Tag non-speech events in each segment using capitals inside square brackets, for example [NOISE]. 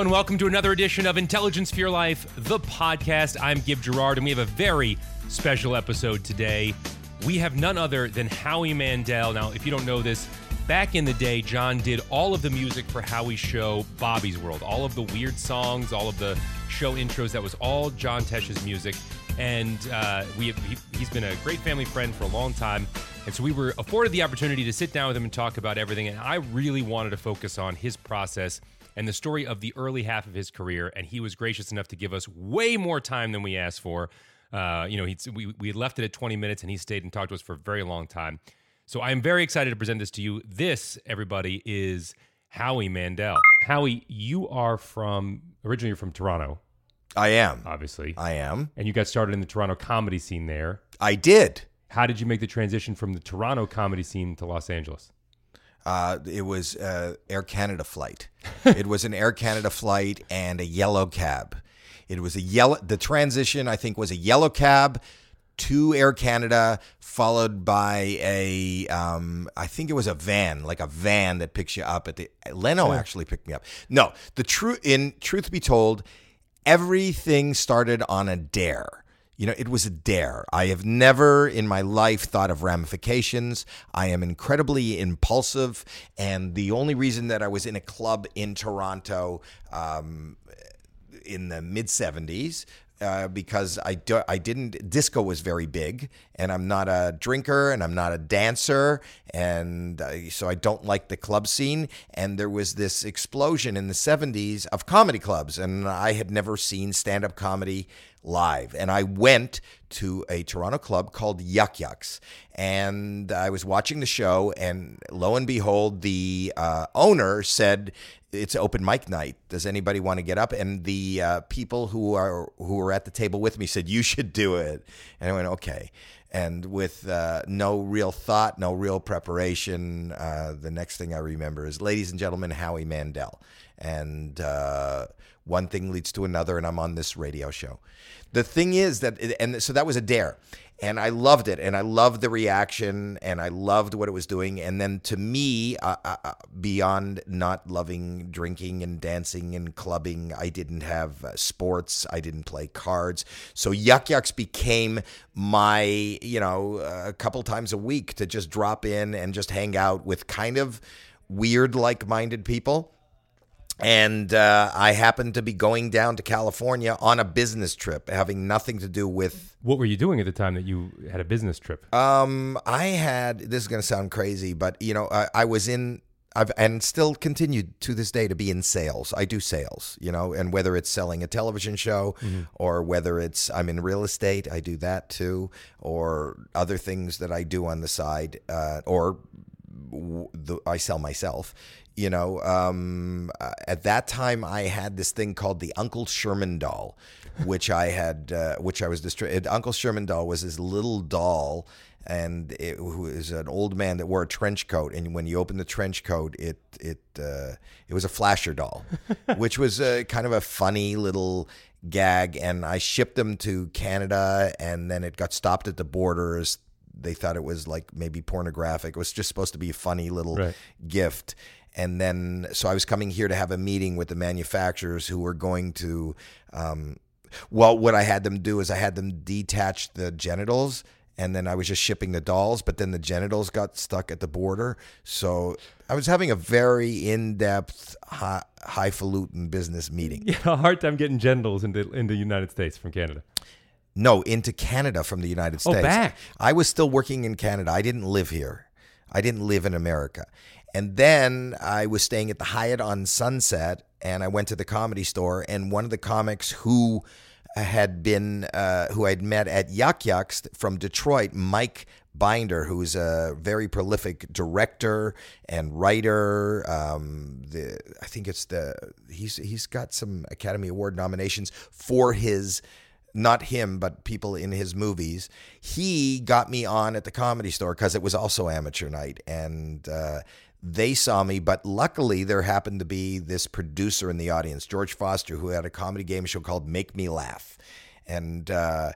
And welcome to another edition of Intelligence for Your Life, the podcast. I'm Gib Gerard, and we have a very special episode today. We have none other than Howie Mandel. Now, if you don't know this, back in the day, John did all of the music for Howie's show, Bobby's World. All of the weird songs, all of the show intros. That was all John Tesh's music. And uh, we have, he, he's been a great family friend for a long time. And so we were afforded the opportunity to sit down with him and talk about everything. And I really wanted to focus on his process and the story of the early half of his career. And he was gracious enough to give us way more time than we asked for. Uh, you know, he we, we left it at 20 minutes and he stayed and talked to us for a very long time. So I'm very excited to present this to you. This, everybody, is Howie Mandel. Howie, you are from, originally you're from Toronto, I am. obviously. I am. and you got started in the Toronto comedy scene there. I did. How did you make the transition from the Toronto comedy scene to Los Angeles? Uh, it was uh, Air Canada flight. [LAUGHS] it was an Air Canada flight and a yellow cab. It was a yellow. The transition, I think, was a yellow cab to Air Canada, followed by a, um, I think it was a van, like a van that picks you up at the. Leno actually picked me up. No, the truth. In truth be told, everything started on a dare. You know, it was a dare. I have never in my life thought of ramifications. I am incredibly impulsive. And the only reason that I was in a club in Toronto um, in the mid 70s uh, because I, do, I didn't disco was very big and I'm not a drinker and I'm not a dancer and uh, so I don't like the club scene and there was this explosion in the 70s of comedy clubs and I had never seen stand up comedy live and I went to a Toronto club called Yuk Yuk's and I was watching the show and lo and behold the uh, owner said it's open mic night. Does anybody want to get up? And the uh, people who are who were at the table with me said you should do it. And I went okay. And with uh, no real thought, no real preparation, uh, the next thing I remember is, ladies and gentlemen, Howie Mandel. And uh, one thing leads to another, and I'm on this radio show. The thing is that, and so that was a dare and I loved it, and I loved the reaction, and I loved what it was doing. And then to me, uh, uh, beyond not loving drinking and dancing and clubbing, I didn't have uh, sports, I didn't play cards, so Yuk Yuk's became my, you know, a couple times a week to just drop in and just hang out with kind of weird, like-minded people and uh, I happened to be going down to California on a business trip, having nothing to do with. What were you doing at the time that you had a business trip? Um, I had. This is going to sound crazy, but you know, I, I was in. I've and still continued to this day to be in sales. I do sales, you know, and whether it's selling a television show or whether it's I'm in real estate, I do that too, or other things that I do on the side, uh, or the, I sell myself. You know, um, uh, at that time I had this thing called the Uncle Sherman doll, which I had, uh, which I was distributed. Uncle Sherman doll was this little doll, and it who is an old man that wore a trench coat. And when you open the trench coat, it it uh, it was a flasher doll, [LAUGHS] which was uh, kind of a funny little gag. And I shipped them to Canada, and then it got stopped at the borders they thought it was like maybe pornographic. It was just supposed to be a funny little Right. gift. And then, so I was coming here to have a meeting with the manufacturers who were going to, um, well, what I had them do is I had them detach the genitals and then I was just shipping the dolls, but then the genitals got stuck at the border. So I was having a very in depth, high, highfalutin business meeting. Had a hard time getting genitals into into the United States from Canada. No, into Canada from the United States. Oh, back. I was still working in Canada. I didn't live here. I didn't live in America. And then I was staying at the Hyatt on Sunset, and I went to the comedy store, and one of the comics who had been uh, who I'd met at Yuk Yuk's from Detroit, Mike Binder, who's a very prolific director and writer. Um, the I think it's the he's he's got some Academy Award nominations for his not him, but people in his movies. He got me on at the comedy store because it was also amateur night, and uh, they saw me. But luckily, there happened to be this producer in the audience, George Foster, who had a comedy game show called Make Me Laugh, and uh,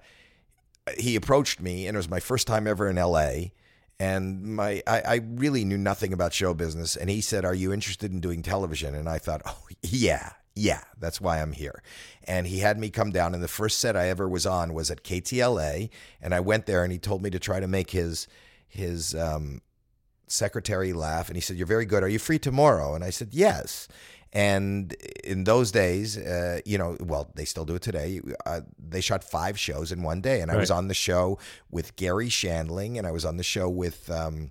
he approached me, and it was my first time ever in L.A. And my, I, I really knew nothing about show business, and he said, "Are you interested in doing television?" And I thought, "Oh, yeah, Yeah, that's why I'm here. And he had me come down, and the first set I ever was on was at KTLA, and I went there, and he told me to try to make his his um, secretary laugh, and he said, "You're very good. Are you free tomorrow?" And I said, "Yes." And in those days, uh, you know, well, they still do it today. Uh, they shot five shows in one day, and I was on the show with Garry Shandling, and I was on the show with um,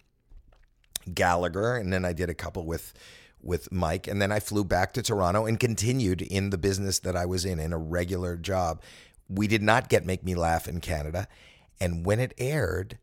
Gallagher, and then I did a couple with with Mike, and then I flew back to Toronto and continued in the business that I was in in a regular job. We did not get Make Me Laugh in Canada, and when it aired,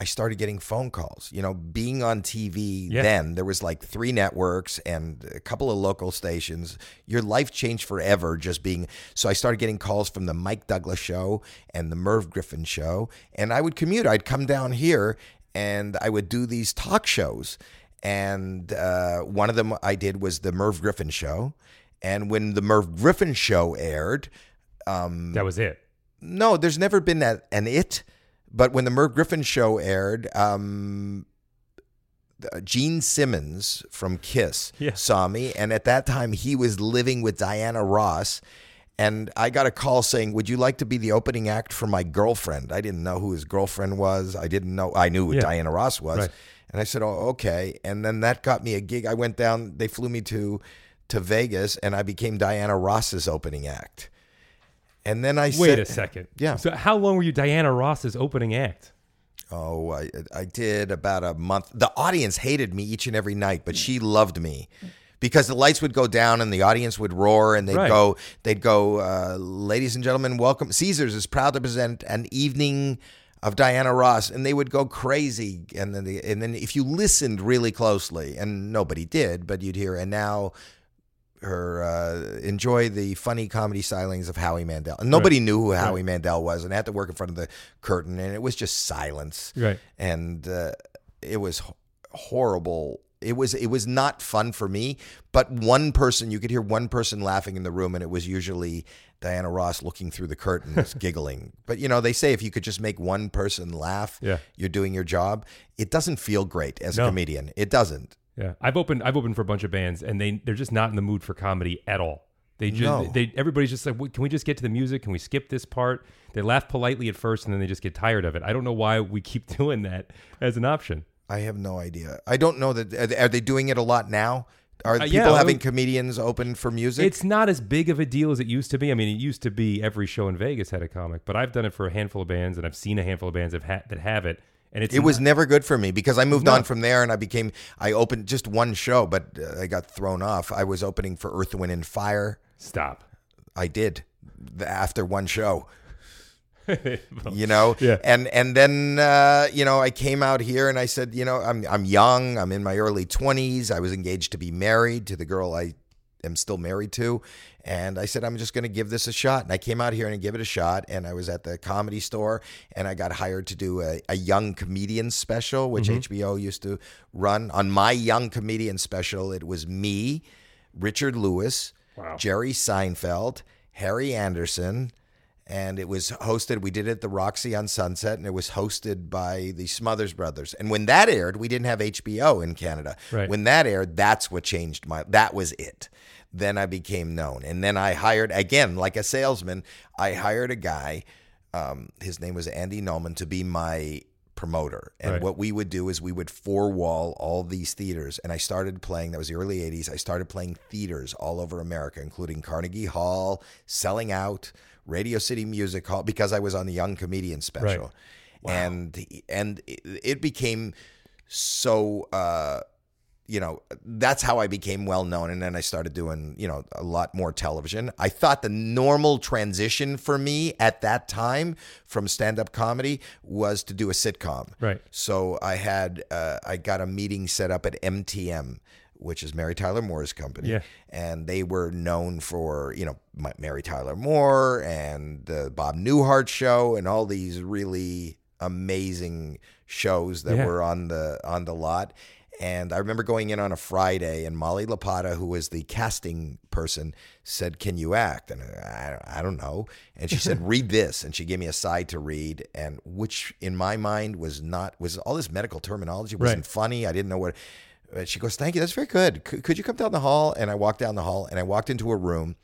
I started getting phone calls. You know, being on TV Yeah. then, there was like three networks and a couple of local stations. Your life changed forever just being. So I started getting calls from the Mike Douglas show and the Merv Griffin show, and I would commute. I'd come down here and I would do these talk shows. And uh, one of them I did was the Merv Griffin show. And when the Merv Griffin show aired, That was it. no, there's never been that an it. But when the Merv Griffin show aired, um, uh, Gene Simmons from Kiss Yeah. saw me, and at that time he was living with Diana Ross. And I got a call saying, "Would you like to be the opening act for my girlfriend?" I didn't know who his girlfriend was. I didn't know. I knew who Yeah. Diana Ross was, Right. and I said, "Oh, okay." And then that got me a gig. I went down. They flew me to to Vegas, and I became Diana Ross's opening act. And then I Wait said, a second. Yeah. So how long were you Diana Ross's opening act? Oh, I I did about a month. The audience hated me each and every night, but she loved me because the lights would go down and the audience would roar and they'd Right. go they'd go, uh, ladies and gentlemen, welcome. Caesars is proud to present an evening of Diana Ross, and they would go crazy. And then the, and then if you listened really closely, and nobody did, but you'd hear, and now. Her uh, enjoy the funny comedy stylings of Howie Mandel, and nobody knew who Howie Mandel was, and I had to work in front of the curtain, and it was just silence Right. and uh, it was horrible. It was it was not fun for me. But one person, you could hear one person laughing in the room, and it was usually Diana Ross looking through the curtains, [LAUGHS] giggling. But you know, they say if you could just make one person laugh, Yeah. you're doing your job. It doesn't feel great as a comedian. It doesn't. Yeah, I've opened I've opened for a bunch of bands, and they they're just not in the mood for comedy at all. They just No. they everybody's just like, can we just get to the music? Can we skip this part? They laugh politely at first, and then they just get tired of it. I don't know why we keep [LAUGHS] doing that as an option. I have no idea. I don't know that. Are they- doing it a lot now? Are Uh, people yeah, having comedians open for music? It's not as big of a deal as it used to be. I mean, it used to be every show in Vegas had a comic, but I've done it for a handful of bands, and I've seen a handful of bands that, ha- that have it, and it's It was never good for me because I moved No. on from there and I became I opened just one show, but uh, I got thrown off. I was opening for Earth, Wind, and Fire. stop. I did after one show, [LAUGHS] you know. Yeah. And and then uh, you know I came out here and I said, you know, I'm I'm young. I'm in my early twenties. I was engaged to be married to the girl I am still married to, and I said I'm just going to give this a shot. And I came out here and I gave it a shot. And I was at the comedy store and I got hired to do a, a young comedian special, which mm-hmm. HBO used to run. On my young comedian special, it was me, Richard Lewis, Wow. Jerry Seinfeld, Harry Anderson, and it was hosted. We did it at the Roxy on Sunset, and it was hosted by the Smothers Brothers. And when that aired, we didn't have HBO in Canada. Right. When that aired, that's what changed my. That was it. Then I became known, and then I hired again, like a salesman. I hired a guy. Um, his name was Andy Noman to be my promoter. And Right. what we would do is we would four wall all these theaters. And I started playing, that was the early 80s. I started playing theaters all over America, including Carnegie Hall, Selling Out, Radio City Music Hall, because I was on the Young Comedian special. And and it, it became so uh you know, that's how I became well known. And then I started doing, you know, a lot more television. I thought the normal transition for me at that time from stand up comedy was to do a sitcom. Right. So I had, uh, I got a meeting set up at MTM, which is Mary Tyler Moore's company. Yeah. And they were known for, you know, Mary Tyler Moore and the Bob Newhart show and all these really amazing shows that Yeah. were on the on the lot. And I remember going in on a Friday, and Molly Lapata, who was the casting person, said, "Can you act?" And I, I don't know. And she said, [LAUGHS] "Read this," and she gave me a side to read, and which in my mind was not was all this medical terminology wasn't Right. funny. I didn't know what. And she goes, "Thank you. That's very good. Could, could you come down the hall?" And I walked down the hall, and I walked into a room.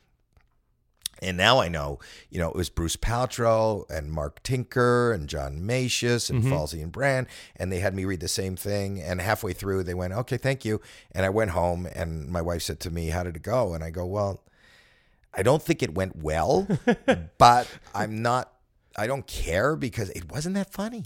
And now I know, you know, it was Bruce Paltrow and Mark Tinker and John Masius and mm-hmm. Falsey and Brand, and they had me read the same thing. And halfway through, they went, "Okay, thank you." And I went home, and my wife said to me, "How did it go?" And I go, "Well, I don't think it went well, [LAUGHS] but I'm not. I don't care because it wasn't that funny."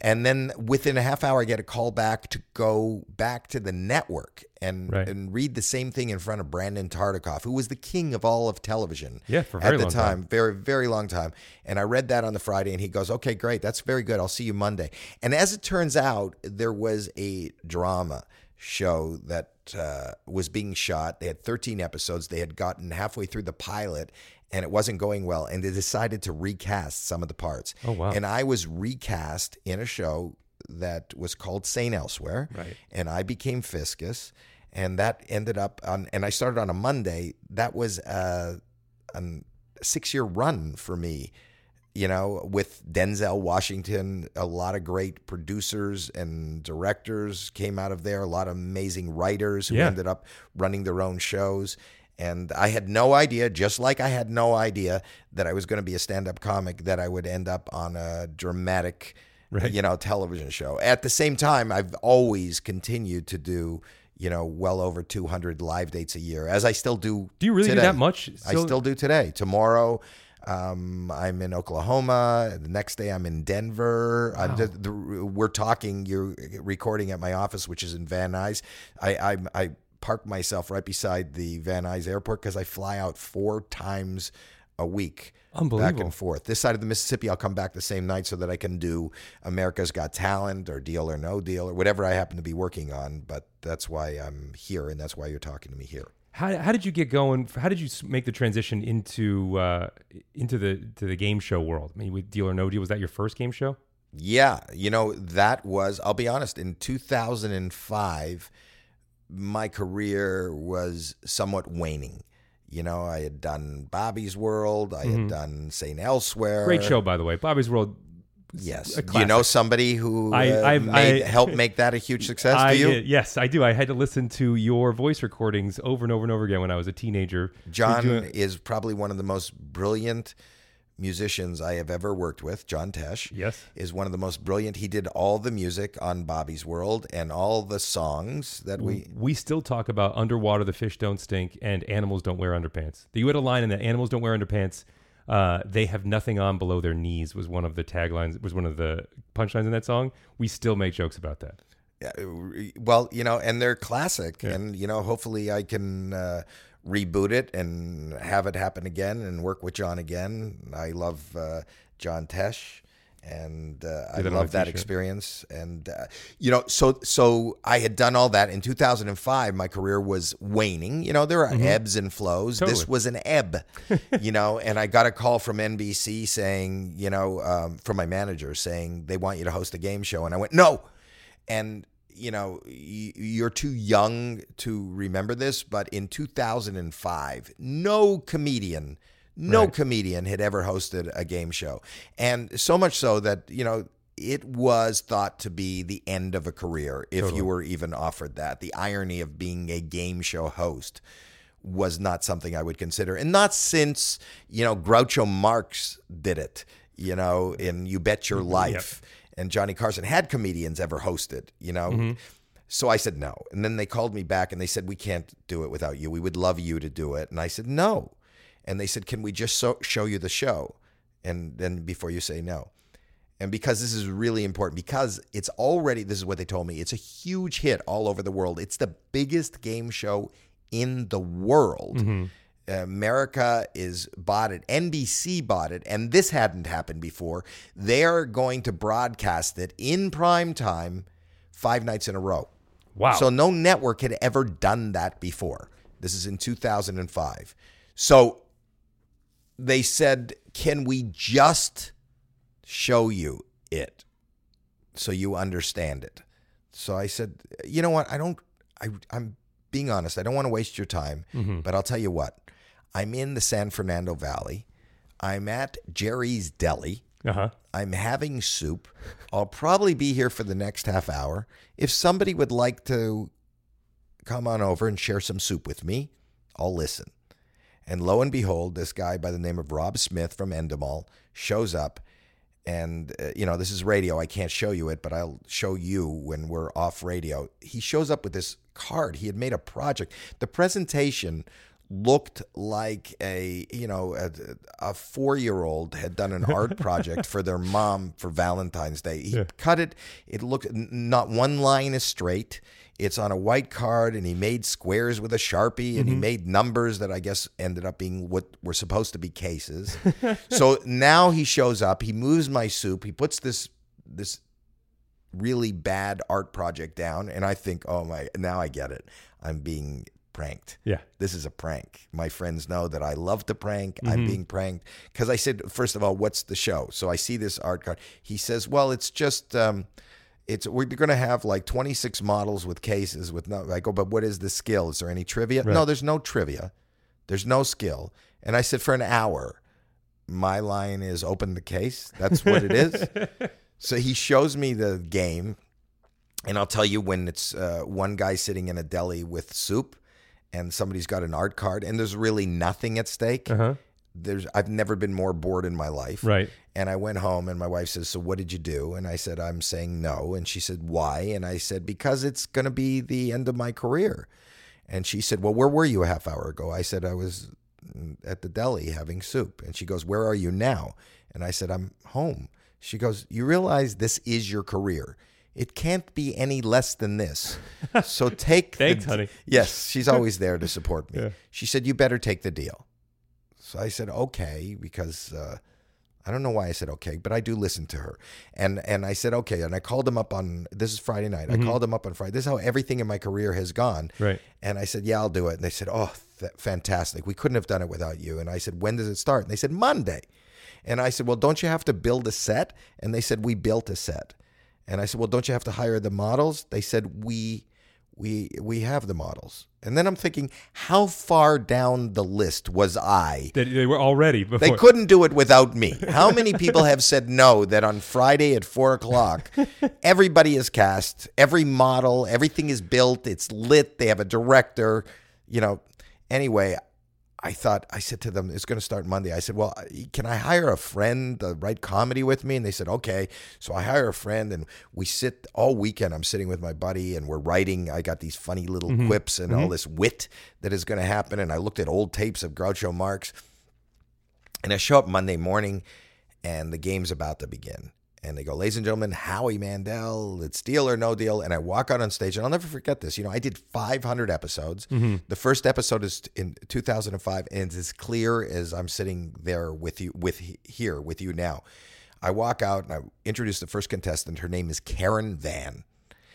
And then within a half hour, I get a call back to go back to the network and Right. and read the same thing in front of Brandon Tartikoff, who was the king of all of television. Yeah, for very at the long time, time. very very long time. And I read that on the Friday, and he goes, "Okay, great, that's very good. I'll see you Monday." And as it turns out, there was a drama show that uh, was being shot. They had 13 episodes. They had gotten halfway through the pilot. And it wasn't going well, and they decided to recast some of the parts. Oh, wow. And I was recast in a show that was called Saint Elsewhere, Right. and I became Fiscus, and that ended up on. And I started on a Monday. That was uh, a, a six-year run for me, you know, with Denzel Washington. A lot of great producers and directors came out of there. A lot of amazing writers who Yeah. ended up running their own shows. And I had no idea, just like I had no idea that I was going to be a stand-up comic, that I would end up on a dramatic Right. you know, television show. At the same time, I've always continued to do, you know, well over 200 live dates a year, as I still do. Do you really do that much? I still do today. Tomorrow, um, I'm in Oklahoma. The next day, I'm in Denver. I'm just, the, we're talking. You're recording at my office, which is in Van Nuys. I I, I park myself right beside the Van Nuys Airport because I fly out four times a week. Back and forth. This side of the Mississippi, I'll come back the same night so that I can do America's Got Talent or Deal or No Deal or whatever I happen to be working on. But that's why I'm here, and that's why you're talking to me here. How, how did you get going? How did you make the transition into uh, into the to the game show world? I mean, with Deal or No Deal, was that your first game show? Yeah, you know, that was, I'll be honest, in 2005, my career was somewhat waning. You know, I had done Bobby's World, I had done St. Elsewhere. Mm-hmm. Great show, by the way. Bobby's World. Yes. You know somebody who I- uh, I've- made, I- helped make that a huge success? I, Do you? yes, I do. I had to listen to your voice recordings over and over and over again when I was a teenager. John doing- is probably one of the most brilliant musicians I have ever worked with. John Tesh Yes. is one of the most brilliant. He did all the music on Bobby's World and all the songs that we. we still talk about underwater the fish don't stink and animals don't wear underpants. You had a line in that animals don't wear underpants. Uh, they have nothing on below their knees was one of the taglines. Was one of the punchlines in that song. We still make jokes about that. Yeah, well, you know, and they're classic, and you know, hopefully, I can uh, reboot it and have it happen again and work with John again. I love uh, John Tesh, and uh, I that on a love that t-shirt. experience. And uh, you know, so so I had done all that in 2005. My career was waning. You know, there are ebbs and flows. This Mm-hmm. Was an ebb, [LAUGHS] you know. And I got a call from NBC saying, you know, um, from my manager saying they want you to host a game show, and I went no and you know you're too young to remember this but in 2005 no comedian no Right. comedian had ever hosted a game show and so much so that you know it was thought to be the end of a career if Totally. you were even offered that the irony of being a game show host was not something I would consider. And not since, you know, Groucho Marx did it, you know, in You Bet Your mm-hmm. Life. And Johnny Carson had comedians ever hosted, you know. Mm-hmm. So I said no. And then they called me back and they said, We can't do it without you. We would love you to do it. And I said, No. And they said, Can we just so- show you the show? And then before you say no. And because this is really important, because it's already, this is what they told me, it's a huge hit all over the world. It's the biggest game show in the world. Mm-hmm. America is bought it. NBC bought it, and this hadn't happened before. They're going to broadcast it in prime time five nights in a row. Wow. So no network had ever done that before. This is in 2005. So they said, "Can we just show you it so you understand it?" So I said, "You know what? I don't I I'm being honest. I don't want to waste your time, mm-hmm. but I'll tell you what. I'm in the San Fernando Valley. I'm at Jerry's Deli. Uh huh. I'm having soup. I'll probably be here for the next half hour. If somebody would like to come on over and share some soup with me. I'll listen. And lo and behold, this guy by the name of Rob Smith from Endemol shows up. And, uh, you know, this is radio. I can't show you it, but I'll show you when we're off radio. He shows up with this card. He had made a project. The presentation looked like a you know a, a four year old had done an art [LAUGHS] project for their mom for Valentine's Day. He Yeah. cut it. It looked not one line is straight. It's on a white card, and he made squares with a sharpie, and he mm-hmm. made numbers that I guess ended up being what were supposed to be cases. [LAUGHS] so now he shows up. He moves my soup. He puts this this really bad art project down, and I think, oh my, now I get it. I'm being pranked Yeah. this is a prank. My friends know that I love to prank. I'm being pranked because I said, first of all, what's the show? So I see this art card. He says, well, it's just, um, it's we're going to have like 26 models with cases with no. I go, but what is the skill? Is there any trivia? No, there's no trivia. There's no skill. And I said, for an hour, my line is open the case. That's what it is. [LAUGHS] so he shows me the game, and I'll tell you when it's uh, one guy sitting in a deli with soup, and somebody's got an art card, and there's really nothing at stake. Uh huh. There's I've never been more bored in my life. Right. And I went home, and my wife says, "So what did you do?" And I said, "I'm saying no." And she said, "Why?" And I said, "Because it's going to be the end of my career." And she said, "Well, where were you a half hour ago?" I said, "I was at the deli having soup." And she goes, "Where are you now?" And I said, "I'm home." She goes, "You realize this is your career. It can't be any less than this. So [LAUGHS] take the- Thanks, honey. Yes, she's [LAUGHS] always there to support me. Yeah. She said, "You better take the deal." So I said, "Okay," because uh, I don't know why I said okay, but I do listen to her. And and I said okay, and I called him up on this is Friday night. I called him up on Friday. This is how everything in my career has gone. Right. And I said, "Yeah, I'll do it." And they said, "Oh, th- fantastic! We couldn't have done it without you." And I said, "When does it start?" And they said, "Monday." And I said, "Well, don't you have to build a set?" And they said, "We built a set." And I said, "Well, don't you have to hire the models?" They said, "We we we have the models." And then I'm thinking, how far down the list was I? That they were already before. They couldn't do it without me. How many people have said no that on Friday at four o'clock, everybody is cast, every model, everything is built, it's lit, they have a director, you know. Anyway, I thought, I said to them, it's going to start Monday. I said, well, can I hire a friend to write comedy with me? And they said, okay. So I hire a friend and we sit all weekend. I'm sitting with my buddy and we're writing. I got these funny little mm-hmm. quips and all mm-hmm. this wit that is going to happen. And I looked at old tapes of Groucho Marx. And I show up Monday morning and the game's about to begin. And they go, ladies and gentlemen, Howie Mandel, it's deal or no deal. And I walk out on stage, and I'll never forget this. You know, I did 500 episodes. Mm-hmm. The first episode is in 2005, and it's as clear as I'm sitting there with you, with here with you now. I walk out and I introduce the first contestant. Her name is Karen Van.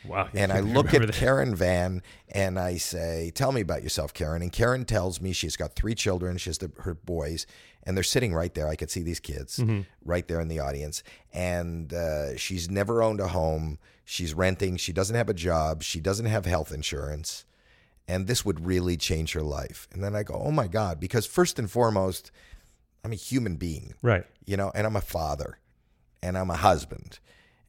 Wow. [LAUGHS] And I look at that. Karen Van and I say, Tell me about yourself, Karen. And Karen tells me she's got three children. She has the, her boys, and they're sitting right there. I could see these kids Mm-hmm. right there in the audience. And uh, she's never owned a home. She's renting. She doesn't have a job. She doesn't have health insurance. And this would really change her life. And then I go, Oh my God. Because first and foremost, I'm a human being Right. you know, and I'm a father and I'm a husband.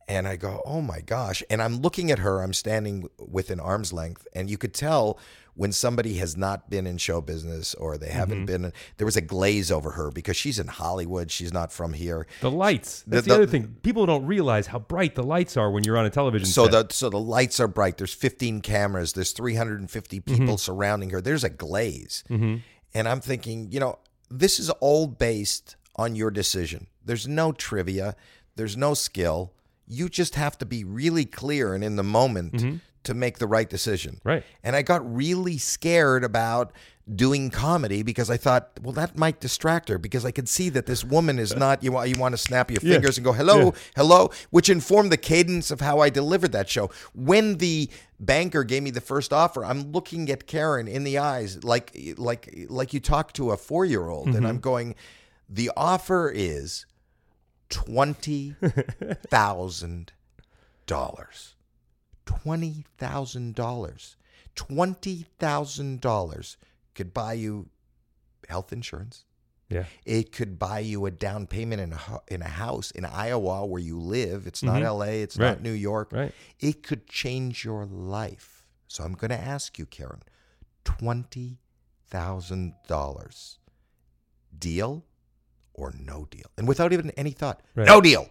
And I go, oh my gosh. And I'm looking at her, I'm standing within arm's length, and you could tell when somebody has not been in show business or they haven't mm-hmm. been, there was a glaze over her because she's in Hollywood. She's not from here. The lights. That's The- the, the- other thing. People don't realize how bright the lights are when you're on a television So set. the so the lights are bright. There's 15 cameras. There's 350 mm-hmm. people surrounding her. There's a glaze, mm-hmm. and I'm thinking, you know, this is all based on your decision. There's no trivia. There's no skill. You just have to be really clear and in the moment mm-hmm. to make the right decision. Right. And I got really scared about doing comedy because I thought, well, that might distract her because I could see that this woman is not. You want you want to snap your Yeah. fingers and go hello, Yeah. hello, which informed the cadence of how I delivered that show. When the banker gave me the first offer, I'm looking at Karen in the eyes like like like you talk to a four year old, and mm-hmm. I'm going, the offer is twenty thousand dollars. Twenty thousand dollars. Twenty thousand dollars could buy you health insurance. yeah. It could buy you a down payment in a in a house in Iowa where you live. It's not L.A. It's not Mm-hmm. New York. Right. It could change your life. So I'm going to ask you, Karen, $20,000. Deal or no deal? And without even any thought, Right. no deal.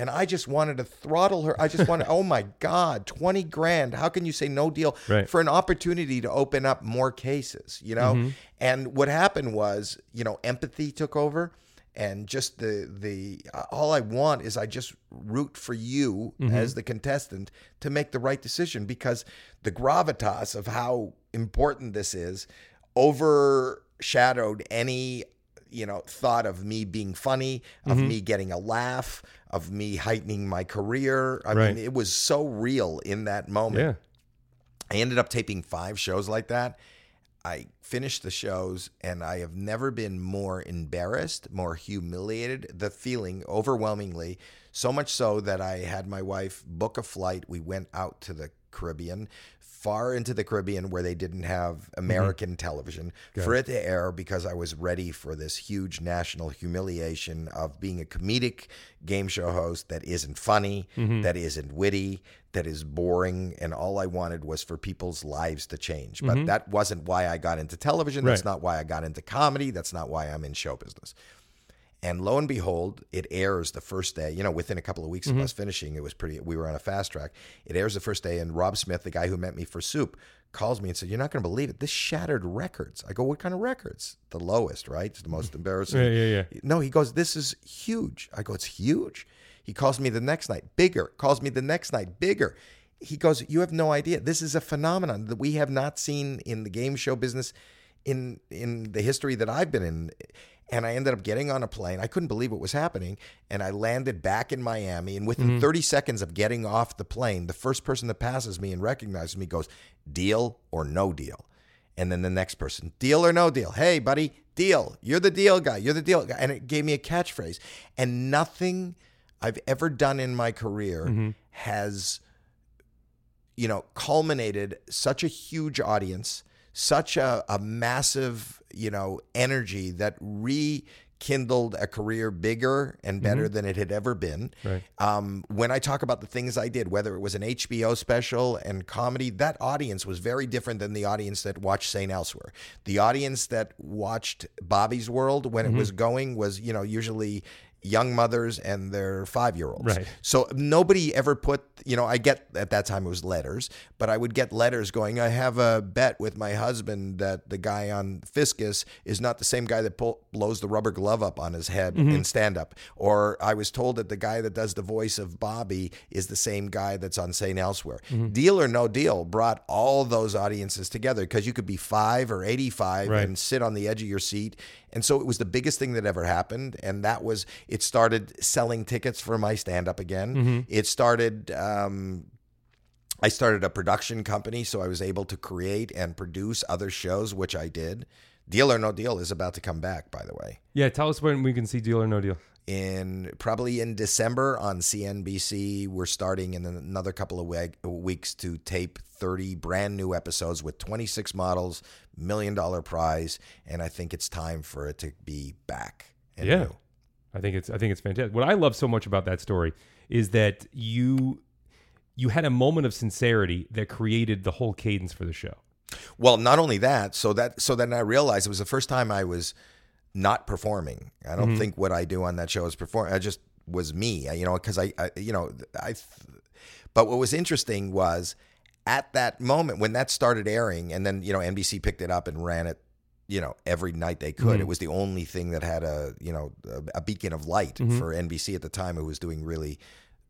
And I just wanted to throttle her. I just wanted, oh my God, 20 grand. How can you say no deal Right. for an opportunity to open up more cases, you know? Mm-hmm. And what happened was, you know, empathy took over and just the the uh, all I want is I just root for you Mm-hmm. as the contestant to make the right decision because the gravitas of how important this is overshadowed any you know thought of me being funny of Mm-hmm. me getting a laugh of me heightening my career i Right. mean it was so real in that moment Yeah. I ended up taping five shows like that. I finished the shows and I have never been more embarrassed, more humiliated. The feeling overwhelmingly, so much so that I had my wife book a flight. We went out to the Caribbean, far into the Caribbean where they didn't have mm-hmm. American television, for it to air because I was ready for this huge national humiliation of being a comedic game show host that isn't funny, mm-hmm. that isn't witty, that is boring, and all I wanted was for people's lives to change. But mm-hmm. that wasn't why I got into television. That's Right. not why I got into comedy. That's not why I'm in show business. And lo and behold, it airs the first day. You know, within a couple of weeks of mm-hmm. us finishing, it was pretty. We were on a fast track. It airs the first day, and Rob Smith, the guy who met me for Soup, calls me and said, "You're not going to believe it. This shattered records." I go, "What kind of records?" The lowest, right? It's the most embarrassing. Yeah, yeah, yeah. No, he goes, "This is huge." I go, "It's huge." He calls me the next night, bigger. Calls me the next night, bigger. He goes, "You have no idea. This is a phenomenon that we have not seen in the game show business in in the history that I've been in." And I ended up getting on a plane. I couldn't believe what was happening. And I landed back in Miami. And within mm-hmm. 30 seconds of getting off the plane, the first person that passes me and recognizes me goes, Deal or no deal? And then the next person, deal or no deal? Hey, buddy, deal. You're the deal guy. You're the deal guy. And it gave me a catchphrase. And nothing I've ever done in my career mm-hmm. has, you know, culminated such a huge audience, such a, a massive, you know, energy that rekindled a career bigger and better than it had ever been. Right. Um, when I talk about the things I did, whether it was an HBO special and comedy, that audience was very different than the audience that watched St. Elsewhere. The audience that watched Bobby's World when it was going was, you know, usually young mothers and their five year olds. Right. So nobody ever put, you know, I get at that time it was letters, but I would get letters going, I have a bet with my husband that the guy on Fiscus is not the same guy that pull, blows the rubber glove up on his head mm-hmm. in stand up. Or I was told that the guy that does the voice of Bobby is the same guy that's on St. Elsewhere. Mm-hmm. Deal or No Deal brought all those audiences together because you could be five or 85 Right. and sit on the edge of your seat. And so it was the biggest thing that ever happened. And that was, it started selling tickets for my stand up again. It started, um, I started a production company, so I was able to create and produce other shows, which I did. Deal or No Deal is about to come back, by the way. Yeah, tell us when we can see Deal or No Deal. In probably in December on CNBC, we're starting in another couple of we- weeks to tape 30 brand new episodes with 26 models, million dollar prize, and I think it's time for it to be back. Yeah. new. I think it's I think it's fantastic. What I love so much about that story is that you you had a moment of sincerity that created the whole cadence for the show. Well, not only that, so that so then I realized it was the first time I was not performing. I don't mm-hmm. think what I do on that show is perform. I just was me, you know, because I, I, you know, I. But what was interesting was at that moment when that started airing, and then you know NBC picked it up and ran it, you know, every night they could. It was the only thing that had a you know a, beacon of light for NBC at the time. It was doing really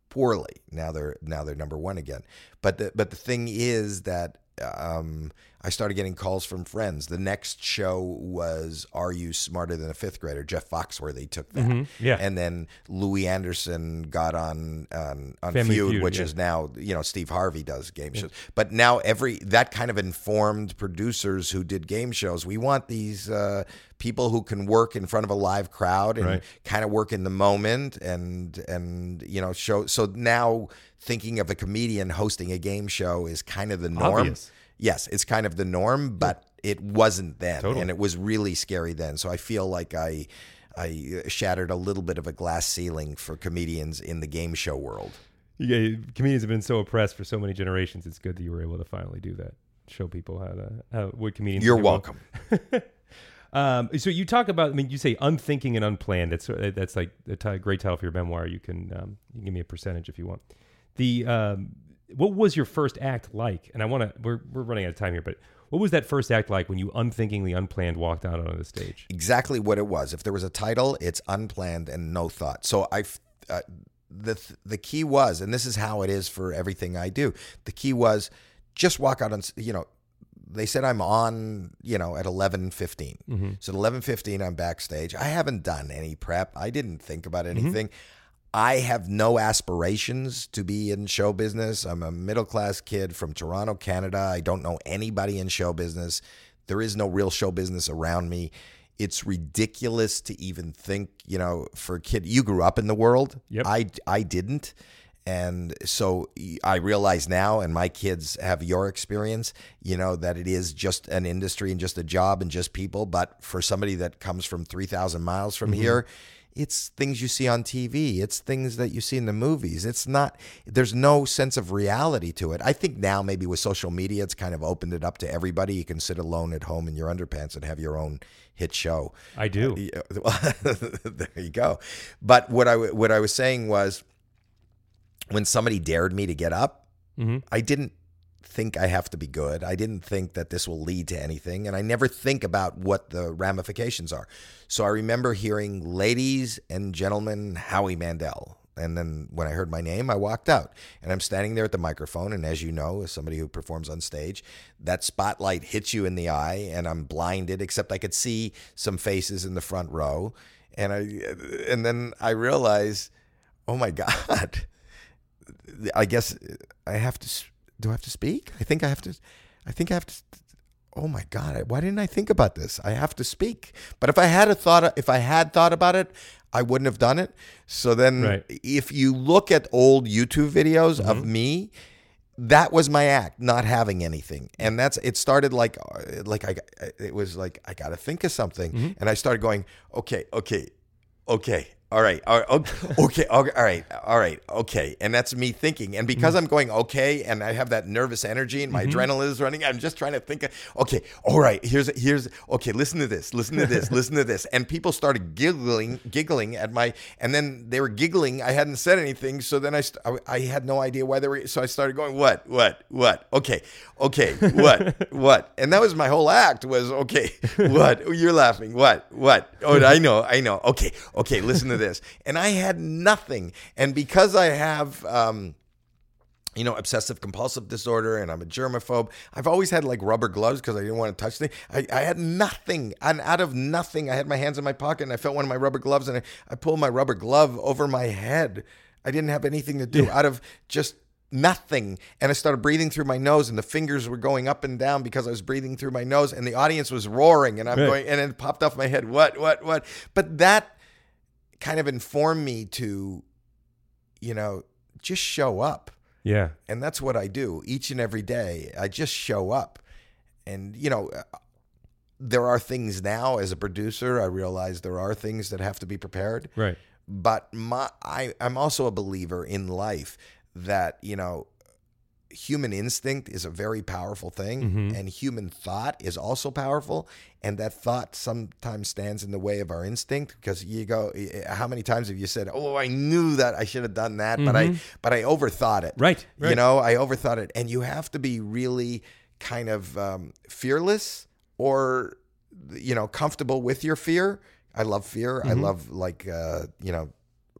poorly. Now they're now they're number one again. But the but the thing is that um, I started getting calls from friends. The next show was "Are You Smarter Than a Fifth Grader?" Jeff Foxworthy took that, Mm-hmm. Yeah. and then Louie Anderson got on on, on Feud, Feud, which yeah. is now you know Steve Harvey does game shows. But now every that kind of informed producers who did game shows. We want these. Uh, People who can work in front of a live crowd and Right. kind of work in the moment and and you know show so now thinking of a comedian hosting a game show is kind of the norm Obvious. Yes it's kind of the norm but it wasn't then Totally. and it was really scary then so i feel like i i shattered a little bit of a glass ceiling for comedians in the game show world Yeah, comedians have been so oppressed for so many generations. It's good that you were able to finally do that. Show people how to how what comedians. You're welcome. [LAUGHS] Um, so you talk about, I mean, you say unthinking and unplanned. That's that's like a great title for your memoir. You can um, you can give me a percentage if you want. The um, what was your first act like? And I want to. We're we're running out of time here, but what was that first act like when you unthinkingly, unplanned walked out onto the stage? exactly what it was. If there was a title, it's unplanned and no thought. So I, uh, the the key was, and this is how it is for everything I do. The key was just walk out on. You know, they said I'm on. You know, at eleven So at eleven fifteen, I'm backstage. I haven't done any prep. I didn't think about anything. I have no aspirations to be in show business. I'm a middle class kid from Toronto, Canada. I don't know anybody in show business. There is no real show business around me. It's ridiculous to even think, you know, for a kid, you grew up in the world. Yep. I, I didn't. And so I realize now, and my kids have your experience, you know, that it is just an industry and just a job and just people. But for somebody that comes from 3,000 miles from mm-hmm. here, it's things you see on TV. It's things that you see in the movies. It's not, there's no sense of reality to it. I think now, maybe with social media, it's kind of opened it up to everybody. You can sit alone at home in your underpants and have your own hit show. I do. Yeah, [LAUGHS] [LAUGHS] there you go. But what I what I was saying was, when somebody dared me to get up, Mhm. I didn't think I have to be good. I didn't think that this will lead to anything, and I never think about what the ramifications are. So I remember hearing, "Ladies and gentlemen, Howie Mandel." And then when I heard my name, I walked out. And I'm standing there at the microphone. And as you know, as somebody who performs on stage, that spotlight hits you in the eye, and I'm blinded, except I could see some faces in the front row. And I and then I realized, oh my [LAUGHS] God. I guess I have to. Do I have to speak? I think I have to. I think I have to. Oh my God! Why didn't I think about this? I have to speak. But if I had a thought, if I had thought about it, I wouldn't have done it. So then, Right. if you look at old YouTube videos of mm-hmm. me, that was my act, not having anything, and that's it. Started like, uh, like I, uh, it was like I got to think of something, mm-hmm. and I started going, okay, okay, okay, all right, all right, okay, okay, all right, all right, okay, and that's me thinking, and because mm-hmm. I'm going okay, and I have that nervous energy, and my mm-hmm. adrenaline is running, I'm just trying to think, of, okay, all right, here's here's okay, listen to this, listen to this, listen to this, and people started giggling, giggling at my, and then they were giggling. I hadn't said anything, so then I, st- I, I had no idea why they were, so I started going, what, what, what, okay, okay, what, [LAUGHS] what, and that was my whole act was okay, what, you're laughing, what, what, oh, I know, I know, okay, okay, listen to this, and I had nothing, and because I have. um you know, obsessive compulsive disorder and I'm a germaphobe. I've always had like rubber gloves because I didn't want to touch things. I, I had nothing. And out of nothing, I had my hands in my pocket and I felt one of my rubber gloves and I, I pulled my rubber glove over my head. I didn't have anything to do out of just nothing. And I started breathing through my nose and the fingers were going up and down because I was breathing through my nose and the audience was roaring and I'm Right. going, and it popped off my head. What, what, what? But that kind of informed me to, you know, just show up Yeah. and that's what I do each and every day. I just show up, and you know, uh, there are things now as a producer. I realize there are things that have to be prepared, Right. but my I I'm also a believer in life that you know human instinct is a very powerful thing and human thought is also powerful and that thought sometimes stands in the way of our instinct because you go how many times have you said oh i knew that i should have done that but i but i overthought it. Right, you know i overthought it and you have to be really kind of um, fearless or you know comfortable with your fear. I love fear. I love like uh, you know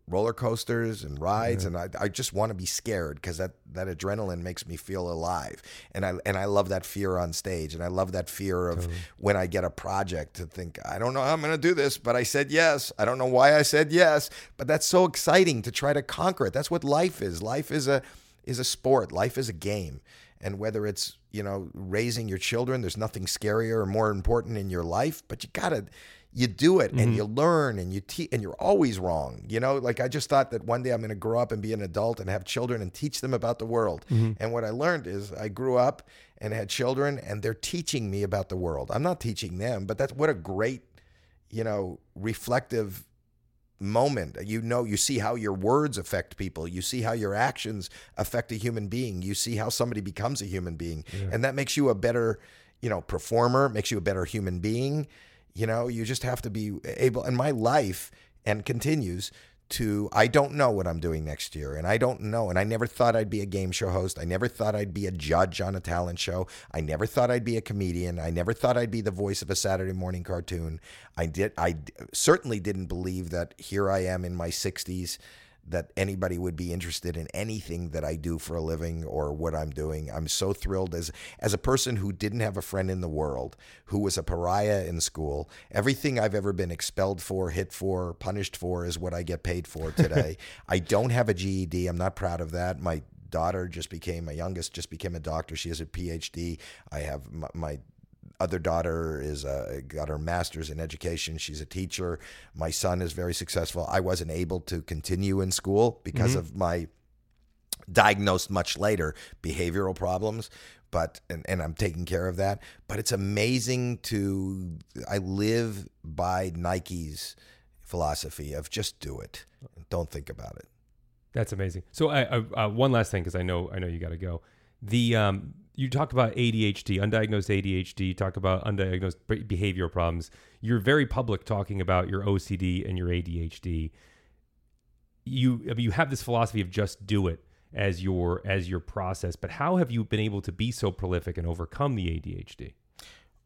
roller coasters and rides and I, I just want to be scared because that, that adrenaline makes me feel alive. And I and I love that fear on stage and I love that fear of when I get a project to think I don't know how I'm going to do this but I said yes. I don't know why I said yes. But that's so exciting to try to conquer it. That's what life is. Life is a is a sport. Life is a game. And whether it's you know raising your children there's nothing scarier or more important in your life but you got to you do it and mm-hmm. you learn and you teach and you're always wrong you know like i just thought that one day i'm going to grow up and be an adult and have children and teach them about the world mm-hmm. and what i learned is i grew up and had children and they're teaching me about the world i'm not teaching them but that's what a great you know reflective moment. You know, you see how your words affect people. You see how your actions affect a human being. You see how somebody becomes a human being. And that makes you a better, you know, performer, makes you a better human being. You know, you just have to be able and my life and continues to I don't know what I'm doing next year and I don't know and I never thought I'd be a game show host. I never thought I'd be a judge on a talent show. I never thought I'd be a comedian. I never thought I'd be the voice of a Saturday morning cartoon. I did I certainly didn't believe that here I am in my 60s that anybody would be interested in anything that I do for a living or what I'm doing. I'm so thrilled as as a person who didn't have a friend in the world, who was a pariah in school. Everything I've ever been expelled for, hit for, punished for is what I get paid for [LAUGHS] today. I don't have a GED. I'm not proud of that. My daughter just became my youngest just became a doctor. She has a PhD. I have my, my other daughter is uh, got her master's in education. She's a teacher. My son is very successful. I wasn't able to continue in school because of my diagnosed much later behavioral problems but and, and i'm taking care of that but it's amazing to i live by nike's philosophy of just do it don't think about it That's amazing. So, I, I, uh, one last thing, because I know I know you got to go. The um, you talk about ADHD, undiagnosed ADHD. You talk about undiagnosed be- behavioral problems. You're very public talking about your OCD and your ADHD. You I mean, you have this philosophy of just do it as your as your process. But how have you been able to be so prolific and overcome the ADHD?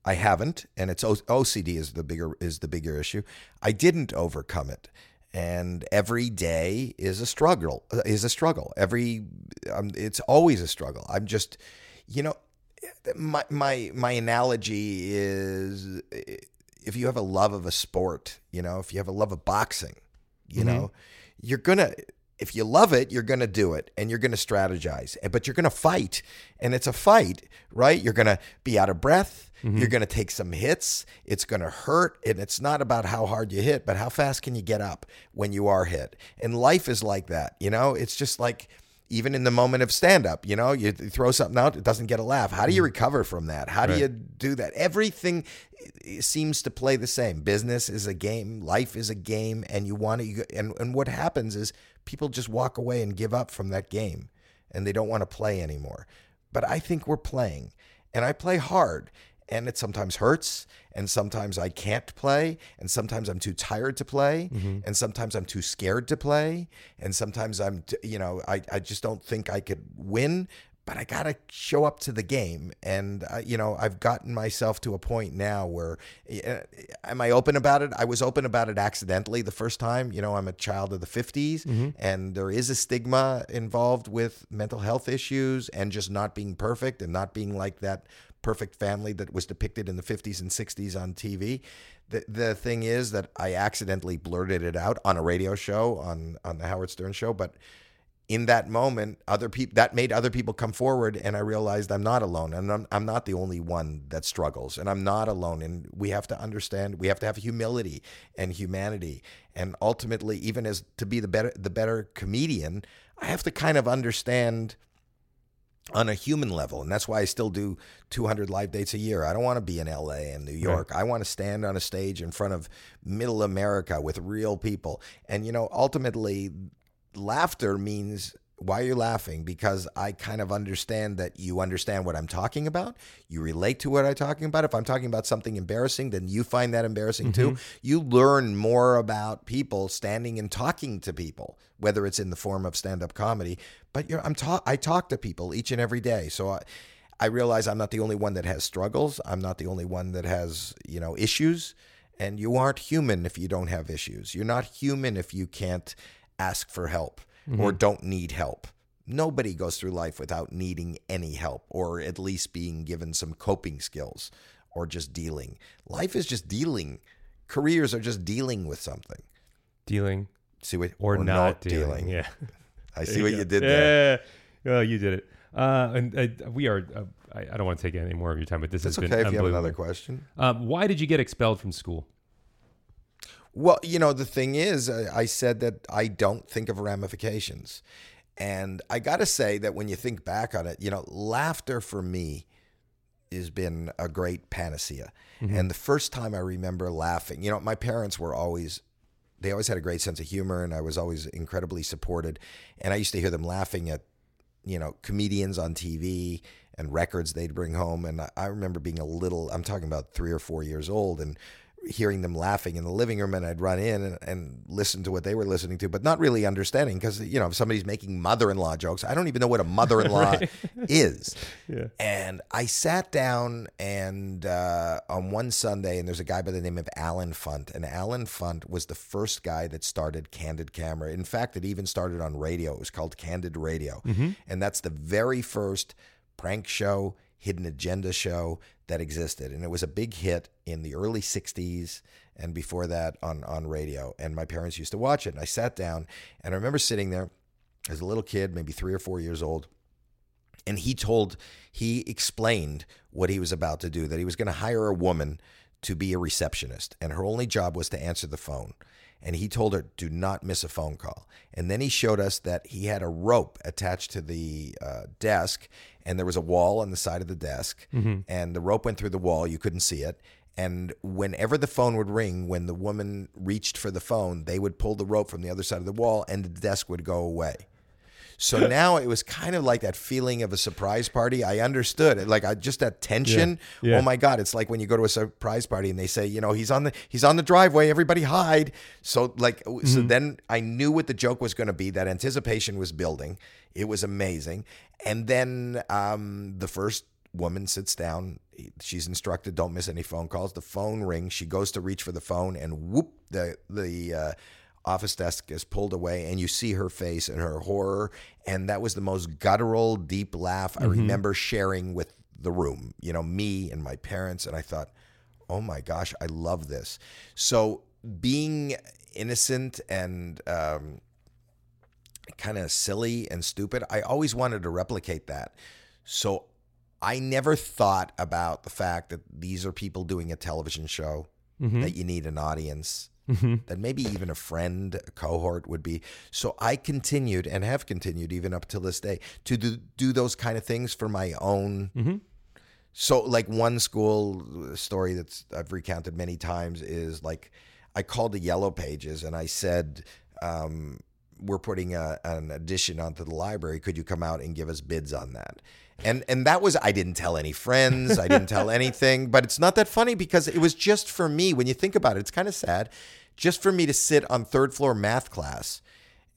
I haven't, and it's OCD is the bigger is the bigger issue. I didn't overcome it, and every day is a struggle. Is a struggle. Every um, it's always a struggle. I'm just, you know, my my my analogy is eh, if you have a love of a sport, you know, if you have a love of boxing, you mm-hmm. know, you're gonna if you love it, you're going to do it and you're going to strategize, eh, but you're going to fight. And it's a fight, right? You're going to be out of breath. Mm-hmm. You're going to take some hits. It's going to hurt. And it's not about how hard you hit, but how fast can you get up when you are hit? And life is like that. You know, it's just like, even in the moment of stand up, you know, you throw something out, it doesn't get a laugh. How do you mm. recover from that? How do Right. you do that? Everything seems to play the same. Business is a game, life is a game, and you want to. And and what happens is people just walk away and give up from that game, and they don't want to play anymore. But I think we're playing, and I play hard. And it sometimes hurts, and sometimes I can't play, and sometimes I'm too tired to play, and sometimes I'm too scared to play, and sometimes I'm, t- you know, I, I just don't think I could win, but I got to show up to the game. And, uh, you know, I've gotten myself to a point now where, uh, am I open about it? I was open about it accidentally the first time. You know, I'm a child of the 50s, and there is a stigma involved with mental health issues and just not being perfect and not being like that perfect family that was depicted in the 50s and 60s on TV. The, the thing is that I accidentally blurted it out on a radio show on on the Howard Stern show, but in that moment, other people that made other people come forward, and I realized I'm not alone, and I'm, I'm not the only one that struggles, and I'm not alone. And we have to understand, we have to have humility and humanity, and ultimately, even as to be the better the better comedian, I have to kind of understand on a human level. And that's why I still do 200 live dates a year. I don't want to be in LA and New York. I want to stand on a stage in front of middle America with real people. And, you know, ultimately, laughter means why are you laughing? Because I kind of understand that you understand what I'm talking about. You relate to what I'm talking about. If I'm talking about something embarrassing, then you find that embarrassing too. Mm-hmm. You learn more about people standing and talking to people, whether it's in the form of stand-up comedy. But you're, I'm ta- I talk to people each and every day, so I, I realize I'm not the only one that has struggles. I'm not the only one that has you know issues. And you aren't human if you don't have issues. You're not human if you can't ask for help or don't need help. Nobody goes through life without needing any help or at least being given some coping skills or just dealing. Life is just dealing. Careers are just dealing with something. Dealing See what or, not, dealing. Yeah. [LAUGHS] I see what you did there. Yeah. Oh, you did it. Uh, and uh, we are. Uh, I, I don't want to take any more of your time, but this It's has okay been if you have another question. Um, why did you get expelled from school? Well, you know, the thing is, I I said that I don't think of ramifications. And I got to say that when you think back on it, you know, laughter for me has been a great panacea. Mm-hmm. And the first time I remember laughing, you know, my parents were always they always had a great sense of humor, and I was always incredibly supported. And I used to hear them laughing at, you know, comedians on TV and records they'd bring home. And I, I remember being a little, I'm talking about three or four years old, and hearing them laughing in the living room and I'd run in and, and listen to what they were listening to, but not really understanding because, you know, if somebody's making mother in law jokes, I don't even know what a mother in law [LAUGHS] is. Yeah. And I sat down and uh, on one Sunday, and there's a guy by the name of Allen Funt. And Allen Funt was the first guy that started Candid Camera. In fact, it even started on radio. It was called Candid Radio. And that's the very first prank show, hidden agenda show that existed. And it was a big hit in the early 60s and before that on, on radio. And my parents used to watch it. And I sat down and I remember sitting there as a little kid, maybe three or four years old. And he told, he explained what he was about to do that he was going to hire a woman to be a receptionist. And her only job was to answer the phone and he told her, "Do not miss a phone call." And then he showed us that he had a rope attached to the uh, desk, and there was a wall on the side of the desk, mm-hmm. and the rope went through the wall. You couldn't see it. And whenever the phone would ring, when the woman reached for the phone, they would pull the rope from the other side of the wall, and the desk would go away. So [LAUGHS] now it was kind of like that feeling of a surprise party. I understood it, like I just that tension. Yeah. Yeah. Oh my god, it's like when you go to a surprise party and they say, you know, he's on the he's on the driveway, everybody hide. So like so then I knew what the joke was going to be. That anticipation was building. It was amazing. And then um, the first woman sits down. She's instructed, don't miss any phone calls. The phone rings. She goes to reach for the phone, and whoop, the the uh, office desk is pulled away, and you see her face and her horror. And that was the most guttural, deep laugh I remember sharing with the room. You know, me and my parents. And I thought, oh my gosh, I love this. So being innocent and um, kind of silly and stupid. I always wanted to replicate that. So I never thought about the fact that these are people doing a television show, that you need an audience, Mm-hmm. that maybe even a friend, a cohort would be. So I continued and have continued even up till this day to do, do those kind of things for my own. Mm-hmm. So, like one school uh, story that's I've recounted many times is like I called the Yellow Pages and I said, um, "We're putting a, an addition onto the library. Could you come out and give us bids on that?" And and that was I didn't tell any friends. I didn't tell [LAUGHS] anything. But it's not that funny because it was just for me. When you think about it, it's kind of sad. Just for me to sit on third floor math class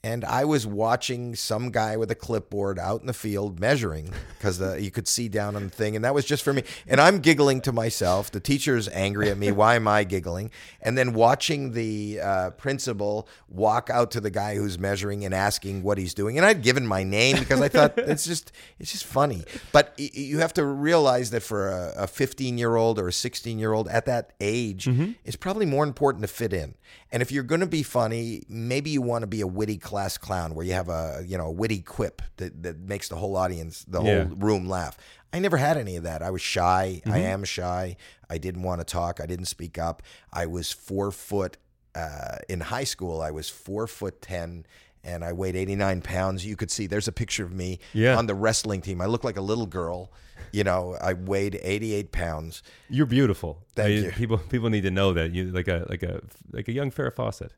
and I was watching some guy with a clipboard out in the field measuring because you could see down on the thing, and that was just for me. And I'm giggling to myself. The teacher's angry at me. Why am I giggling? And then watching the uh, principal walk out to the guy who's measuring and asking what he's doing. And I'd given my name because I thought it's just it's just funny. But y- you have to realize that for a 15 year old or a 16 year old at that age, it's probably more important to fit in. And if you're going to be funny, maybe you want to be a witty class clown where you have a you know a witty quip that, that makes the whole audience, the Yeah. whole room laugh. I never had any of that. I was shy. I am shy. I didn't want to talk. I didn't speak up. I was four foot uh, in high school. I was four foot ten. And I weighed 89 pounds. You could see there's a picture of me Yeah. on the wrestling team. I look like a little girl. You know, I weighed 88 pounds. You're beautiful. Thank I- you. People people need to know that you like a like a like a young Farrah Fawcett,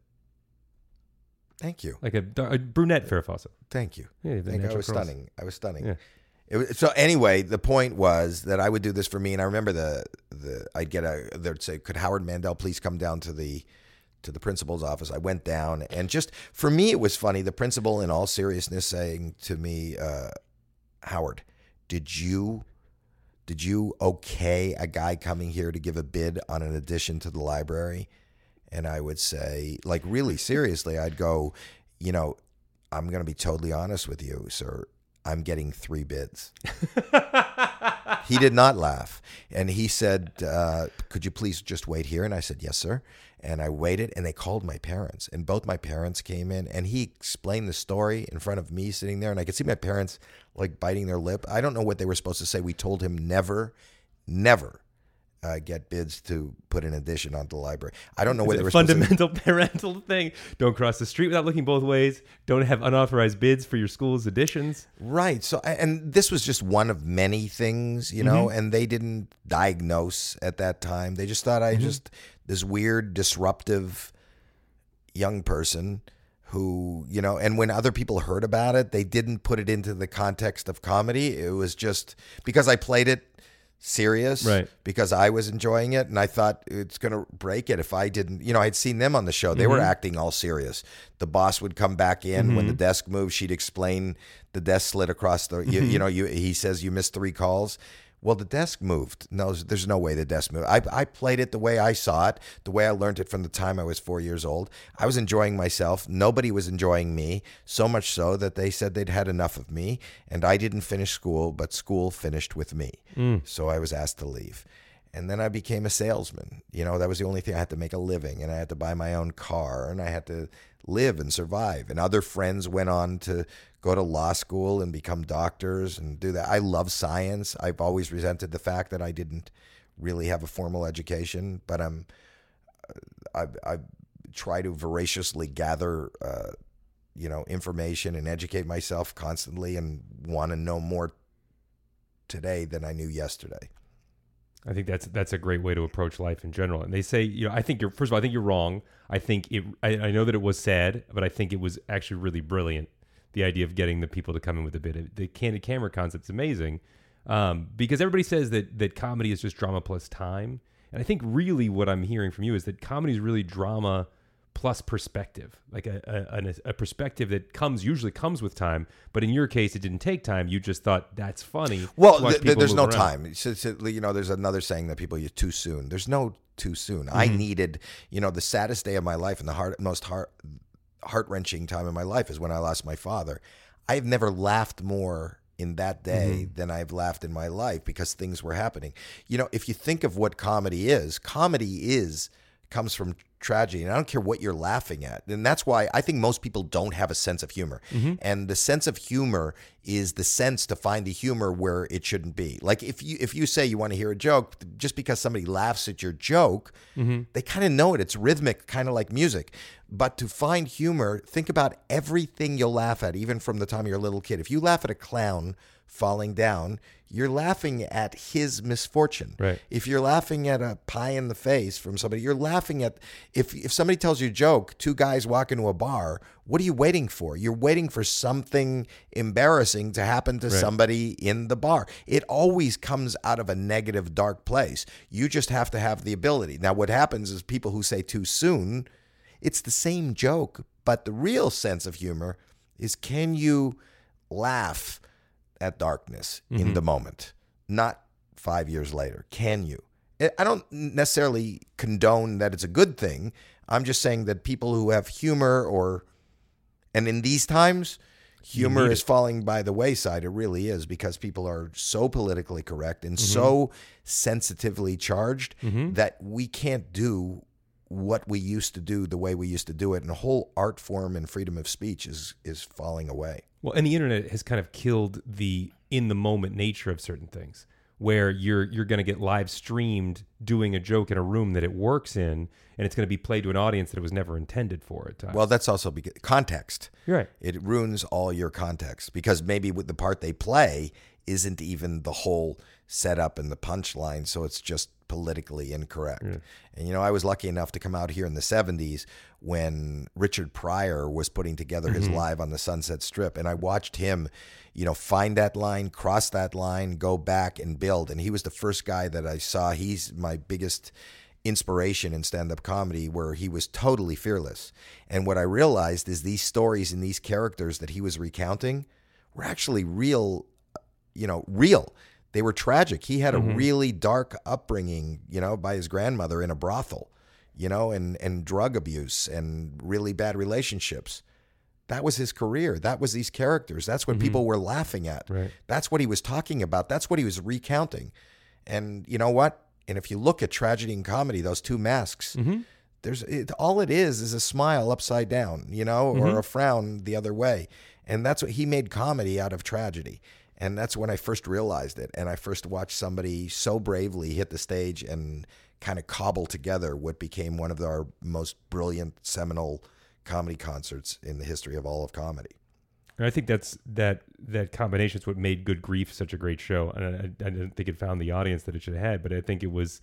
Thank you. like a, a brunette Farrah Fawcett. Thank you. Yeah, I was curls. stunning. I was stunning. Yeah. It was, so anyway, the point was that I would do this for me, and I remember the the I'd get a they'd say, "Could Howard Mandel please come down to the to the principal's office?" I went down, and just for me, it was funny. The principal, in all seriousness, saying to me, uh, "Howard, did you did you okay a guy coming here to give a bid on an addition to the library?" And I would say, like really seriously, I'd go, you know, I'm going to be totally honest with you, sir. I'm getting three bids. [LAUGHS] he did not laugh. And he said, uh, Could you please just wait here? And I said, Yes, sir. And I waited, and they called my parents. And both my parents came in, and he explained the story in front of me sitting there. And I could see my parents like biting their lip. I don't know what they were supposed to say. We told him never, never. Uh, get bids to put an addition onto the library. I don't know what they were supposed to fundamental [LAUGHS] parental thing. Don't cross the street without looking both ways. Don't have unauthorized bids for your school's additions. Right. So, and this was just one of many things, you know, and they didn't diagnose at that time. They just thought I just, this weird, disruptive, young person who, you know, and when other people heard about it, they didn't put it into the context of comedy. It was just because I played it serious Right. because I was enjoying it and I thought it's going to break it if I didn't you know I'd seen them on the show. They were mm-hmm. acting all serious. The boss would come back in when the mm-hmm. desk moved she'd explain the desk slid across the you, you mm-hmm. know you he says you missed three calls well the desk moved. No there's no way the desk moved. I, I played it the way I saw it the way I learned it from the time I was four years old. I was enjoying myself. Nobody was enjoying me so much so that they said they'd had enough of me and I didn't finish school but school finished with me. Mm. So I was asked to leave. And then I became a salesman. You know, that was the only thing I had to make a living, and I had to buy my own car, and I had to live and survive. And other friends went on to go to law school and become doctors and do that. I love science. I've always resented the fact that I didn't really have a formal education, but I'm I, I try to voraciously gather, uh, you know, information and educate myself constantly, and want to know more today than I knew yesterday. I think that's that's a great way to approach life in general. And they say, you know, I think you're first of all, I think you're wrong. I think it. I, I know that it was sad, but I think it was actually really brilliant. The idea of getting the people to come in with a bit of the candid camera concept's amazing, um, because everybody says that that comedy is just drama plus time, and I think really what I'm hearing from you is that comedy is really drama plus perspective, like a, a, a perspective that comes usually comes with time. But in your case, it didn't take time. You just thought that's funny. Well, th- th- there's no around. time. It's, it's, you know, there's another saying that people use too soon. There's no too soon. I Mm-hmm. needed, you know, the saddest day of my life and the heart, most heart heart wrenching time in my life is when I lost my father. I've never laughed more in that day Mm-hmm. than I've laughed in my life because things were happening. You know, if you think of what comedy is, comedy is comes from tragedy and I don't care what you're laughing at. And that's why I think most people don't have a sense of humor. Mm-hmm. And the sense of humor is the sense to find the humor where it shouldn't be. Like if you if you say you want to hear a joke just because somebody laughs at your joke, mm-hmm. they kind of know it. It's rhythmic, kind of like music. But to find humor, think about everything you'll laugh at even from the time you're a little kid. If you laugh at a clown falling down, you're laughing at his misfortune. Right. If you're laughing at a pie in the face from somebody, you're laughing at if if somebody tells you a joke, two guys walk into a bar, what are you waiting for? You're waiting for something embarrassing to happen to somebody in the bar. It always comes out of a negative dark place. You just have to have the ability. Now what happens is people who say too soon, it's the same joke, but the real sense of humor is can you laugh at darkness in the moment, not five years later. Can you? I- I don't necessarily condone that it's a good thing. I'm just saying that people who have humor or, and in these times, humor is falling by the wayside. It really is because people are so politically correct and so sensitively charged that we can't do what we used to do the way we used to do it and the whole art form and freedom of speech is is falling away Well, and the internet has kind of killed the in the moment nature of certain things, where you're you're going to get live streamed doing a joke in a room that it works in, and it's going to be played to an audience that it was never intended for at times. well that's also because context you're right. it ruins all your context because maybe with the part they play isn't even the whole setup and the punchline so it's just politically incorrect. And you know i was lucky enough to come out here in the 70s when richard pryor was putting together his mm-hmm. live on the sunset strip and i watched him you know find that line cross that line go back and build. And he was the first guy that i saw. He's my biggest inspiration in stand-up comedy where he was totally fearless. And what i realized is these stories and these characters that he was recounting were actually real uh, you know real they were tragic. He had a mm-hmm. really dark upbringing you know by his grandmother in a brothel you know and and drug abuse and really bad relationships. That was his career. That was these characters. That's what people mm-hmm. were laughing at. Right. that's what he was talking about. That's what he was recounting. And you know what? And if you look at tragedy and comedy those two masks mm-hmm. there's it, all it is is a smile upside down you know or a frown the other way. And that's what he made comedy out of tragedy and that's when i first realized it and i first watched somebody so bravely hit the stage and kind of cobble together what became one of our most brilliant seminal comedy concerts in the history of all of comedy And I think that's that that combination is what made Good Grief such a great show. And I, I didn't think it found the audience that it should have had, but I think it was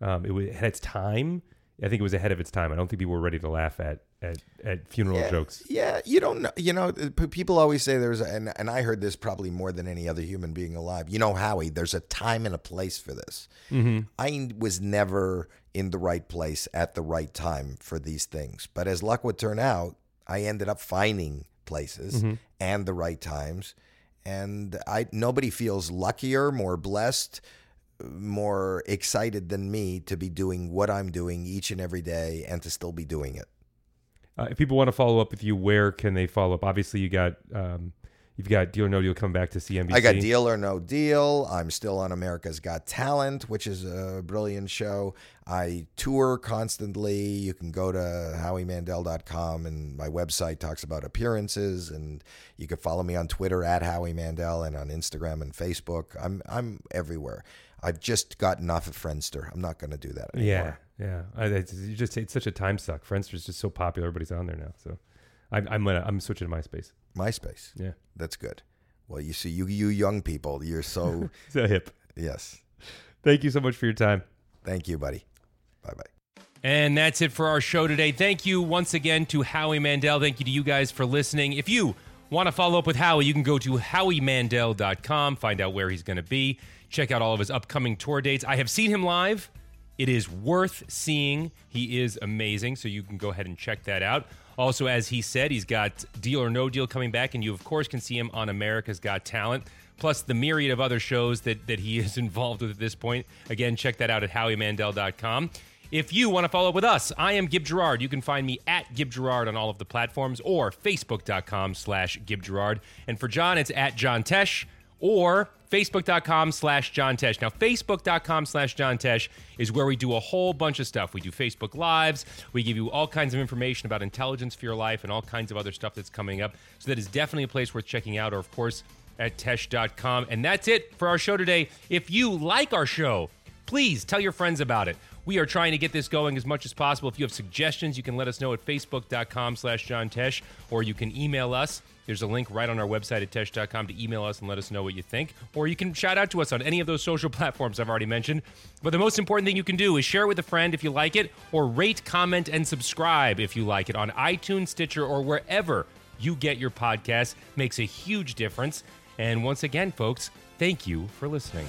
um, it, was, it had its time I think it was ahead of its time. I don't think people were ready to laugh at at, at funeral yeah, jokes. Yeah, you don't know. You know, people always say there's, a, and and I heard this probably more than any other human being alive. You know, Howie, there's a time and a place for this. Mm-hmm. I was never in the right place at the right time for these things, but as luck would turn out, I ended up finding places Mm-hmm. and the right times, and I nobody feels luckier, more blessed. More excited than me to be doing what I'm doing each and every day and to still be doing it. Uh, if people want to follow up with you, where can they follow up? Obviously, you got um, you've got Deal or No Deal coming back to CNBC. I got Deal or No Deal. I'm still on America's Got Talent, which is a brilliant show. I tour constantly. You can go to howiemandel.com and my website talks about appearances and you can follow me on Twitter at Howie Mandel and on Instagram and Facebook. I'm I'm everywhere. I've just gotten off of Friendster. I'm not going to do that anymore. Yeah, yeah. I, it's, you just it's such a time suck. Friendster's just so popular. Everybody's on there now. So I'm I'm gonna, I'm switching to MySpace. MySpace. Yeah, That's good. Well, you see, you you young people, you're so [LAUGHS] it's a hip. yes. Thank you so much for your time. Thank you, buddy. Bye bye. And that's it for our show today. Thank you once again to Howie Mandel. Thank you to you guys for listening. If you want to follow up with Howie, you can go to howiemandel.com, find out where he's going to be, check out all of his upcoming tour dates. I have seen him live. It is worth seeing. He is amazing, so you can go ahead and check that out. Also, as he said, he's got Deal or No Deal coming back, and you, of course, can see him on America's Got Talent, plus the myriad of other shows that, that he is [LAUGHS] involved with at this point. Again, check that out at howiemandel.com. If you want to follow up with us, I am Gib Gerard. You can find me at Gib Gerard on all of the platforms or facebook.com slash Gib Gerard. And for John, it's at John Tesh or facebook.com slash John Tesh. Now, facebook.com slash John Tesh is where we do a whole bunch of stuff. We do Facebook Lives. We give you all kinds of information about intelligence for your life and all kinds of other stuff that's coming up. So that is definitely a place worth checking out. Or, of course, at tesh.com. And that's it for our show today. If you like our show, please tell your friends about it. We are trying to get this going as much as possible. If you have suggestions, you can let us know at facebook.com slash John Tesh, or you can email us. There's a link right on our website at tesh.com to email us and let us know what you think. Or you can shout out to us on any of those social [LAUGHS] platforms I've already mentioned. But the most important thing you can do is share it with a friend if you like it, or rate, comment, and subscribe if you like it on iTunes, Stitcher, or wherever you get your podcast. Makes a huge difference. And once again, folks, thank you for listening.